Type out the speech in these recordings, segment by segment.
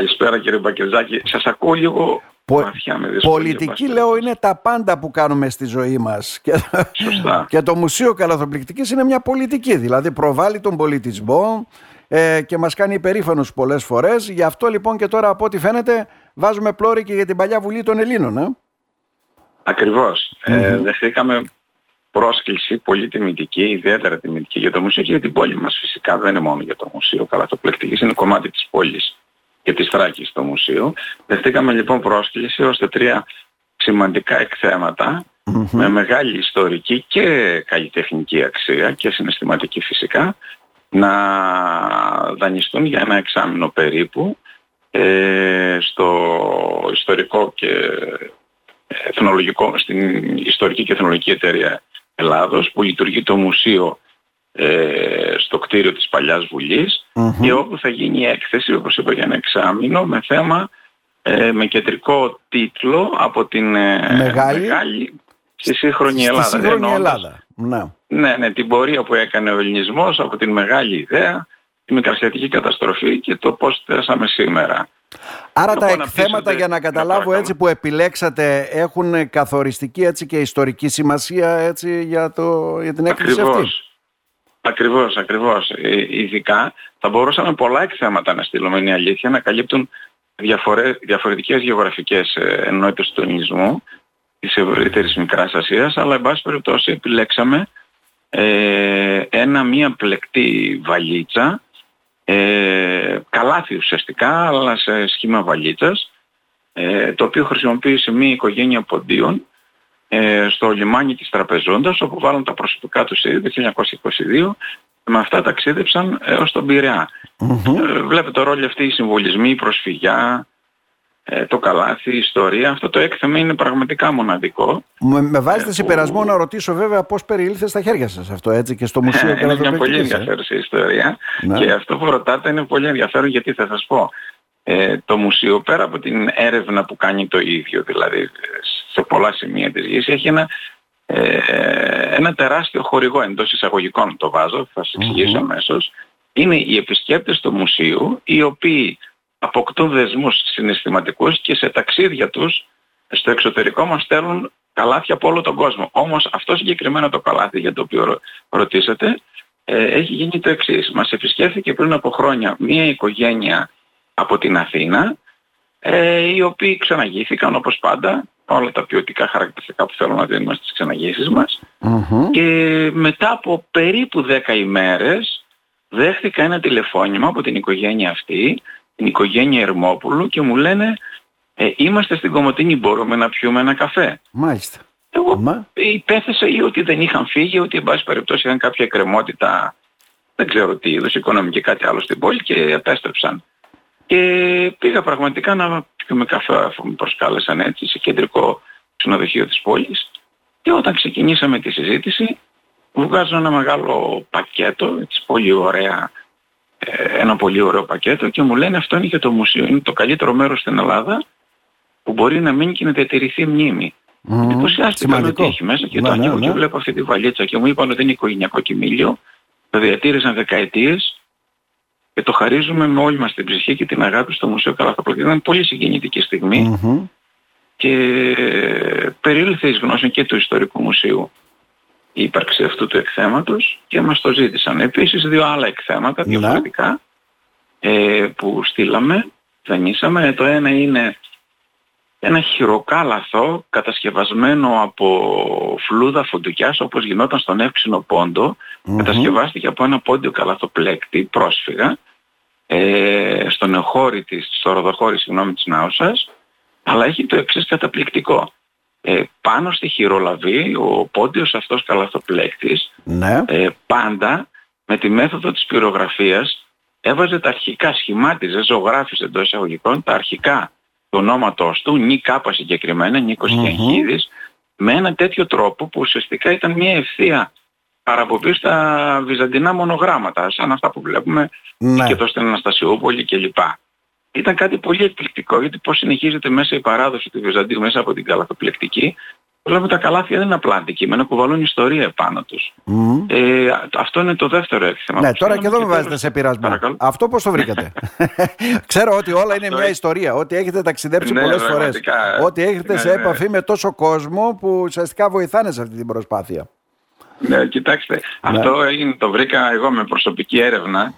Καλησπέρα κύριε Μπακερζάκη. Σας ακούω λίγο Πο... Πολιτική λέω είναι τα πάντα που κάνουμε στη ζωή μας. Και, Σωστά. και το Μουσείο Καλαθοπληκτικής είναι μια πολιτική. Δηλαδή προβάλλει τον πολιτισμό ε, και μας κάνει υπερήφανους πολλές φορές. Γι' αυτό λοιπόν και τώρα από ό,τι φαίνεται βάζουμε πλώρη και για την παλιά Βουλή των Ελλήνων. Ε; Ακριβώς. Ε, δεχτήκαμε πρόσκληση πολύ τιμητική, ιδιαίτερα τιμητική για το μουσείο και για την πόλη μας φυσικά. Δεν είναι μόνο για το μουσείο Καλαθοπληκτικής, είναι κομμάτι της πόλης και της Θράκης στο μουσείο. Δεχτήκαμε λοιπόν πρόσκληση ώστε τρία σημαντικά εκθέματα με μεγάλη ιστορική και καλλιτεχνική αξία και συναισθηματική φυσικά να δανειστούν για ένα εξάμεινο περίπου ε, στο ιστορικό και εθνολογικό, στην ιστορική και εθνολογική εταιρεία Ελλάδος που λειτουργεί το μουσείο ε, στο κτίριο της Παλιάς και όπου θα γίνει η έκθεση όπως είπα για ένα εξάμεινο με θέμα ε, με κεντρικό τίτλο από την ε, Μεγάλη, μεγάλη στη σύγχρονη Ελλάδα. Στη σύγχρονη Ελλάδα. Ναι. ναι, ναι, την πορεία που έκανε ο ελληνισμός από την μεγάλη ιδέα, τη μικρασιατική καταστροφή και το πώς θέσαμε σήμερα. Άρα τα εκθέματα για να καταλάβω έτσι που επιλέξατε έχουν καθοριστική έτσι και ιστορική σημασία έτσι για, το, για την έκθεση αυτή; Ακριβώς, ακριβώς. Ε, ειδικά θα μπορούσαμε πολλά εκθέματα να στείλουμε, είναι η αλήθεια, να καλύπτουν διαφορε, διαφορετικές γεωγραφικές ε, ενότητες του ελληνισμού της ευρύτερης Μικράς Ασίας, αλλά εν πάση περιπτώσει επιλέξαμε ε, ένα μία πλεκτή βαλίτσα, ε, καλάθι ουσιαστικά, αλλά σε σχήμα βαλίτσας, ε, το οποίο χρησιμοποίησε μία οικογένεια ποντίων ε, στο λιμάνι της Τραπεζόντας όπου βάλουν τα προσωπικά τους ήδη το 1922 με αυτά ταξίδεψαν έως τον πειραια ε, βλέπετε το ρόλο αυτή οι συμβολισμοί, η προσφυγιά, ε, το καλάθι, η ιστορία. Αυτό το έκθεμα είναι πραγματικά μοναδικό. Με, με βάζετε συμπερασμό να ρωτήσω βέβαια πώς περιήλθε στα χέρια σας αυτό έτσι και στο Μουσείο Είναι μια πολύ ενδιαφέρουσα ιστορία ναι. και αυτό που ρωτάτε είναι πολύ ενδιαφέρον γιατί θα σας πω. Ε, το μουσείο πέρα από την έρευνα που κάνει το ίδιο δηλαδή σε πολλά σημεία της γης έχει ένα, ε, ένα τεράστιο χορηγό εντός εισαγωγικών το βάζω, θα σας εξηγήσω mm-hmm. αμέσως. Είναι οι επισκέπτες του μουσείου οι οποίοι αποκτούν δεσμούς συναισθηματικούς και σε ταξίδια τους στο εξωτερικό μας στέλνουν καλάθια από όλο τον κόσμο. Όμως αυτό συγκεκριμένο το καλάθι για το οποίο ρωτήσατε ε, έχει γίνει το εξής. Μας επισκέφθηκε πριν από χρόνια μία οικογένεια από την Αθήνα ε, οι οποίοι ξαναγήθηκαν όπως πάντα όλα τα ποιοτικά χαρακτηριστικά που θέλουμε να δίνουμε στις ξαναγήσεις μας. Και μετά από περίπου 10 ημέρες δέχτηκα ένα τηλεφώνημα από την οικογένεια αυτή την οικογένεια Ερμόπουλου και μου λένε ε, είμαστε στην Κομωτίνη μπορούμε να πιούμε ένα καφέ Μάλιστα. Εγώ Μα... υπέθεσα ή ότι δεν είχαν φύγει ότι εν πάση περιπτώσει είχαν κάποια εκκρεμότητα δεν ξέρω τι είδους οικονομική κάτι άλλο στην πόλη και επέστρεψαν. Και πήγα πραγματικά να πιούμε καφέ αφού με προσκάλεσαν έτσι σε κεντρικό ξενοδοχείο της πόλης. Και όταν ξεκινήσαμε τη συζήτηση βγάζω ένα μεγάλο πακέτο, έτσι πολύ ωραία, ε, ένα πολύ ωραίο πακέτο και μου λένε αυτό είναι για το μουσείο. Είναι το καλύτερο μέρος στην Ελλάδα που μπορεί να μείνει και να διατηρηθεί μνήμη. Mm, Εντυπωσιάστηκα ότι έχει μέσα και ναι, το ανοίγω ναι, ναι. και βλέπω αυτή τη βαλίτσα και μου είπαν ότι είναι οικογενειακό κοιμήλιο. Το διατήρησαν δεκαετίες και το χαρίζουμε με όλη μας την ψυχή και την αγάπη στο Μουσείο Καλαθοπλοκή. Ήταν πολύ συγκινητική και περίληφθε εις γνώση και του Ιστορικού Μουσείου η ύπαρξη αυτού του εκθέματος και μας το ζήτησαν. Επίσης δύο άλλα εκθέματα ναι. διαφορετικά ε, που στείλαμε, δανείσαμε. Το ένα είναι ένα χειροκάλαθο κατασκευασμένο από φλούδα φοντουκιάς όπως γινόταν στον εύξηνο κατασκευάστηκε από ένα πόντιο καλαθοπλέκτη πρόσφυγα ε, στον εχώρη της, στο ροδοχώρη συγγνώμη της Νάουσας αλλά έχει το εξής καταπληκτικό ε, πάνω στη χειρολαβή ο πόντιος αυτός καλαθοπλέκτης ναι. ε, πάντα με τη μέθοδο της πυρογραφίας έβαζε τα αρχικά, σχημάτιζε, ζωγράφισε εντός εισαγωγικών τα αρχικά του ονόματός του, νη κάπα συγκεκριμένα, Νίκος mm-hmm. με ένα τέτοιο τρόπο που ουσιαστικά ήταν μια ευθεία παραπομπής στα βυζαντινά μονογράμματα, σαν αυτά που βλέπουμε ναι. και εδώ στην Αναστασιούπολη κλπ. Ήταν κάτι πολύ εκπληκτικό γιατί πώς συνεχίζεται μέσα η παράδοση του Βυζαντίου μέσα από την καλαθοπλεκτική Βλέπω τα καλάθια δεν είναι απλά αντικείμενα, κουβαλούν ιστορία επάνω τους. Ε, αυτό είναι το δεύτερο έκθεμα. Ναι, τώρα και εδώ με βάζετε σε πειρασμό. Αυτό πώς το βρήκατε; Ξέρω ότι όλα είναι μια ιστορία, ότι έχετε ταξιδέψει ναι, πολλές φορές. Ότι έχετε ναι, σε ναι. επαφή με τόσο κόσμο που ουσιαστικά βοηθάνε σε αυτή την προσπάθεια. Ναι, κοιτάξτε, αυτό έγινε, το βρήκα εγώ με προσωπική έρευνα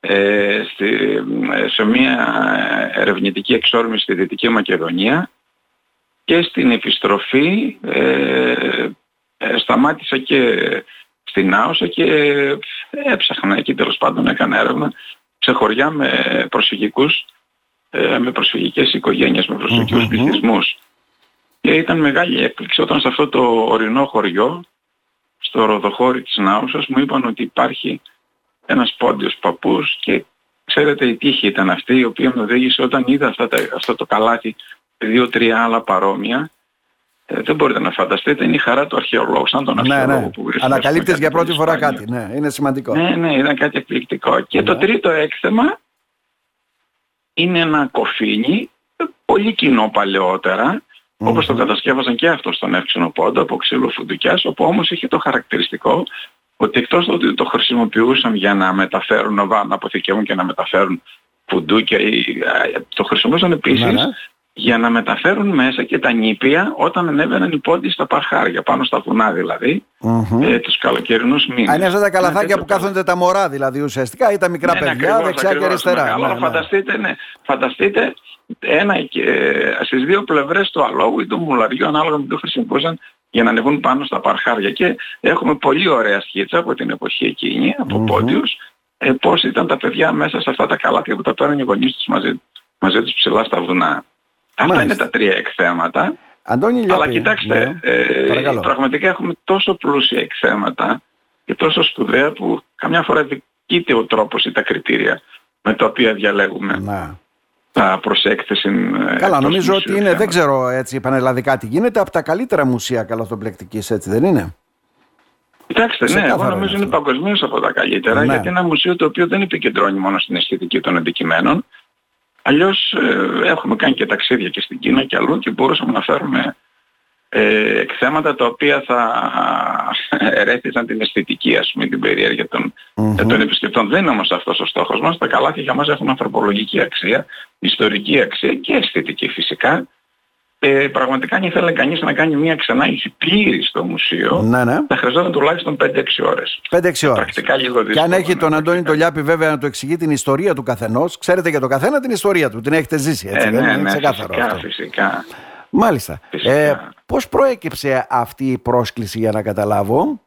ε, στη, σε μια ερευνητική εξόρμηση στη Δυτική Μακεδονία και στην επιστροφή ε, ε, σταμάτησα και στην Άωσα και έψαχνα εκεί τέλος πάντων έκανα έρευνα σε χωριά με προσφυγικούς ε, με προσφυγικές οικογένειες, με προσφυγικούς πληθυσμούς. Και ήταν μεγάλη έκπληξη όταν σε αυτό το ορεινό χωριό, στο ροδοχώρι της Νάουσας, μου είπαν ότι υπάρχει ένας πόντιος παππούς και ξέρετε η τύχη ήταν αυτή η οποία με οδήγησε όταν είδα αυτά τα, αυτό το καλάθι δύο-τρία άλλα παρόμοια ε, δεν μπορείτε να φανταστείτε, είναι η χαρά του αρχαιολόγου, σαν τον ναι, αρχαιολόγο ναι. που βρίσκεται. Ανακαλύπτεις για πρώτη φορά κάτι, ναι, είναι σημαντικό. Ναι, ναι, ήταν κάτι εκπληκτικό. Και το ναι. τρίτο έκθεμα είναι ένα κοφίνι, πολύ κοινό παλαιότερα, mm-hmm. όπως το κατασκεύασαν και αυτός στον εύξηνο πόντο από ξύλο φουντουκιάς, όπου όμως είχε το χαρακτηριστικό ότι εκτός ότι το χρησιμοποιούσαν για να μεταφέρουν, να αποθηκεύουν και να μεταφέρουν φουντούκια, το χρησιμοποιούσαν επίσης ναι, ναι για να μεταφέρουν μέσα και τα νήπια όταν ανέβαιναν οι πόντοι στα παρχάρια, πάνω στα βουνά δηλαδή, mm-hmm. ε, τους καλοκαιρινούς μήνες. Αν είναι αυτά τα καλαθάκια που κάθονται τα μωρά δηλαδή ουσιαστικά ή τα μικρά ναι, παιδιά ακριβώς, δεξιά ακριβώς, και αριστερά. Ναι, ναι. Φανταστείτε, ναι, φανταστείτε ένα, ε, στις δύο πλευρές του αλόγου ή του μουλαριού ανάλογα με το χρησιμοποιούσαν για να ανεβούν πάνω στα παρχάρια και έχουμε πολύ ωραία σκίτσα από την εποχή εκείνη, από mm-hmm. πόντιους, ε, πώς ήταν τα παιδιά μέσα σε αυτά τα καλάθια που τα πέραν οι γονείς τους μαζί, μαζί τους ψηλά στα βουνά. Αυτά είναι τα τρία εκθέματα. Αντώνη Αλλά κοιτάξτε, ναι. ε, πραγματικά έχουμε τόσο πλούσια εκθέματα και τόσο σπουδαία που καμιά φορά δικείται ο τρόπος ή τα κριτήρια με τα οποία διαλέγουμε. Να. Τα προσέκτηση. Ε, Καλά, νομίζω ότι είναι, δεν ξέρω έτσι πανελλαδικά τι γίνεται, από τα καλύτερα μουσεία καλαθοπλεκτικής, έτσι δεν είναι; Κοιτάξτε, ναι, εγώ νομίζω είναι παγκοσμίως από τα καλύτερα, ναι. γιατί είναι ένα μουσείο το οποίο δεν επικεντρώνει μόνο στην αισθητική των αντικειμένων, Αλλιώς ε, έχουμε κάνει και ταξίδια και στην Κίνα και αλλού και μπορούσαμε να φέρουμε ε, εκθέματα τα οποία θα ερέθησαν την αισθητική ας πούμε την περιέργεια των, mm-hmm. των επισκεπτών. Δεν είναι όμως αυτός ο στόχος μας. Τα καλάθια για μας έχουν ανθρωπολογική αξία, ιστορική αξία και αισθητική φυσικά. Ε, πραγματικά αν ήθελε κανείς να κάνει μια ξανάγηση πλήρης στο μουσείο ναι, ναι. θα χρειαζόταν τουλάχιστον 5-6 ώρες. 5-6 ώρες. Πρακτικά λίγο δύσκολο. Και αν έχει τον Αντώνη Τολιάπη βέβαια να του εξηγεί την ιστορία του καθενός, ξέρετε για τον καθένα την ιστορία του, την έχετε ζήσει έτσι, ε, δεν ναι, είναι ναι, ξεκάθαρο φυσικά, αυτό. φυσικά. Μάλιστα. Ε, πώς προέκυψε αυτή η πρόσκληση για να καταλάβω;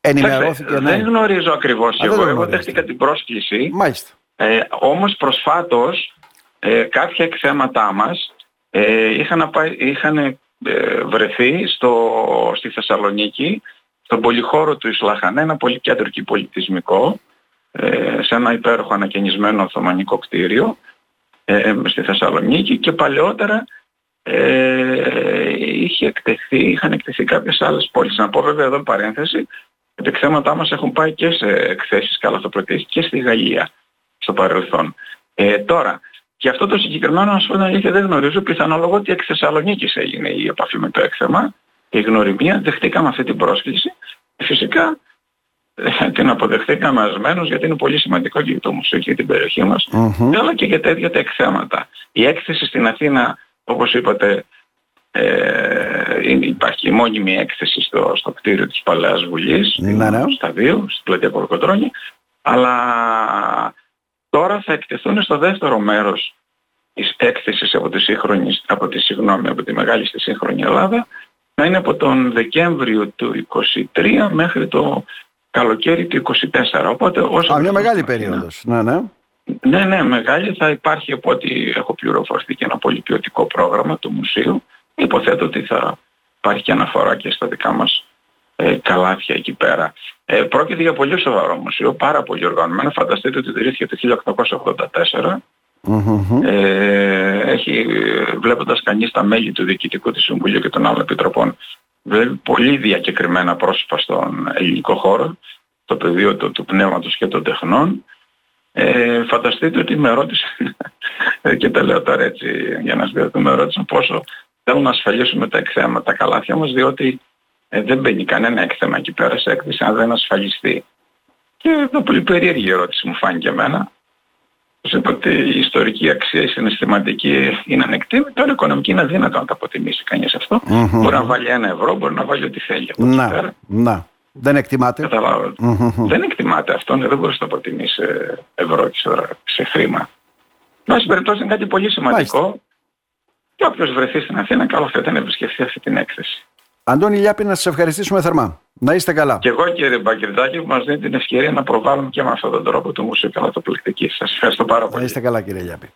Ενημερώθηκε, ναι. Δεν γνωρίζω ακριβώς Α, εγώ. Εγώ δέχτηκα την πρόσκληση. Μάλιστα. Ε, όμως προσφάτως ε, κάποια εκθέματά μας ε, είχαν, είχαν ε, βρεθεί στο, στη Θεσσαλονίκη, στον πολυχώρο του Ισλαχανέ, ένα πολύ κέντρο και πολιτισμικό, ε, σε ένα υπέροχο ανακαινισμένο οθωμανικό κτίριο ε, στη Θεσσαλονίκη και παλαιότερα ε, είχε εκτεθεί, είχαν εκτεθεί κάποιες άλλες πόλεις. Να πω βέβαια εδώ παρένθεση, ότι εκθέματά μας έχουν πάει και σε εκθέσεις καλαθοπλοκτήσεις και στη Γαλλία στο παρελθόν. Ε, τώρα, και αυτό το συγκεκριμένο, ας πούμε, αλήθεια δεν γνωρίζω, πιθανόλογο ότι εκ Θεσσαλονίκης έγινε η επαφή με το έκθεμα, η γνωριμία, δεχτήκαμε αυτή την πρόσκληση. Φυσικά ε, την αποδεχτήκαμε ασμένως γιατί είναι πολύ σημαντικό και για το μουσείο και για την περιοχή μας, mm-hmm. αλλά και για τέτοια τα εκθέματα. Η έκθεση στην Αθήνα, όπως είπατε, ε, υπάρχει η μόνιμη έκθεση στο, στο κτίριο της Παλαιάς Βουλής, ναι, ναι. στα δύο, στην πλατεία Κορκοτρώνη, αλλά Τώρα θα εκτεθούν στο δεύτερο μέρος της έκθεσης από τη, σύγχρονη, από τη, συγγνώμη, από τη μεγάλη στη σύγχρονη Ελλάδα να είναι από τον Δεκέμβριο του 23 μέχρι το καλοκαίρι του 24. Οπότε όσο Α, μια μεγάλη περίοδος. Ναι, ναι. Ναι, ναι, μεγάλη. Θα υπάρχει από ό,τι έχω πληροφορηθεί και ένα πολύ ποιοτικό πρόγραμμα του μουσείου. Υποθέτω ότι θα υπάρχει και αναφορά και στα δικά μας ε, καλάθια εκεί πέρα. Ε, πρόκειται για πολύ σοβαρό μουσείο, πάρα πολύ οργανωμένο. Φανταστείτε ότι ιδρύθηκε το 1884. Mm-hmm. Ε, έχει, βλέποντας κανείς τα μέλη του Διοικητικού της Συμβουλίου και των άλλων επιτροπών, βλέπει πολύ διακεκριμένα πρόσωπα στον ελληνικό χώρο, στο πεδίο του, του πνεύματος και των τεχνών. Ε, φανταστείτε ότι με ρώτησε, και τα λέω τώρα έτσι για να σας πω, με ρώτησαν πόσο θέλουν να ασφαλίσουμε τα εκθέματα, τα καλάθια μας, διότι ε, δεν μπαίνει κανένα έκθεμα εκεί πέρα σε έκθεση αν δεν ασφαλιστεί. Και εδώ πολύ περίεργη ερώτηση μου φάνηκε εμένα. Σας είπα ότι η ιστορική αξία, η συναισθηματική είναι ανεκτήμη, τώρα η οικονομική είναι αδύνατο να τα αποτιμήσει κανείς αυτό. Mm-hmm. Μπορεί να βάλει ένα ευρώ, μπορεί να βάλει ό,τι θέλει. Να, να. Δεν εκτιμάται. Mm-hmm. Δεν εκτιμάται αυτό, ναι, δεν μπορείς να το αποτιμήσεις σε ευρώ και σε, σε χρήμα. Βάση περιπτώσει είναι κάτι πολύ σημαντικό. Μάλιστα. Και όποιος βρεθεί στην Αθήνα, καλό θα ήταν να επισκεφθεί αυτή την έκθεση. Αντώνη Λιάπη, να σας ευχαριστήσουμε θερμά. Να είστε καλά. Και εγώ κύριε Μπαγκερδάκη που μας δίνει την ευκαιρία να προβάλλουμε και με αυτόν τον τρόπο το μουσείο καλά το πληκτική. Σας ευχαριστώ πάρα πολύ. Να είστε καλά κύριε Λιάπη.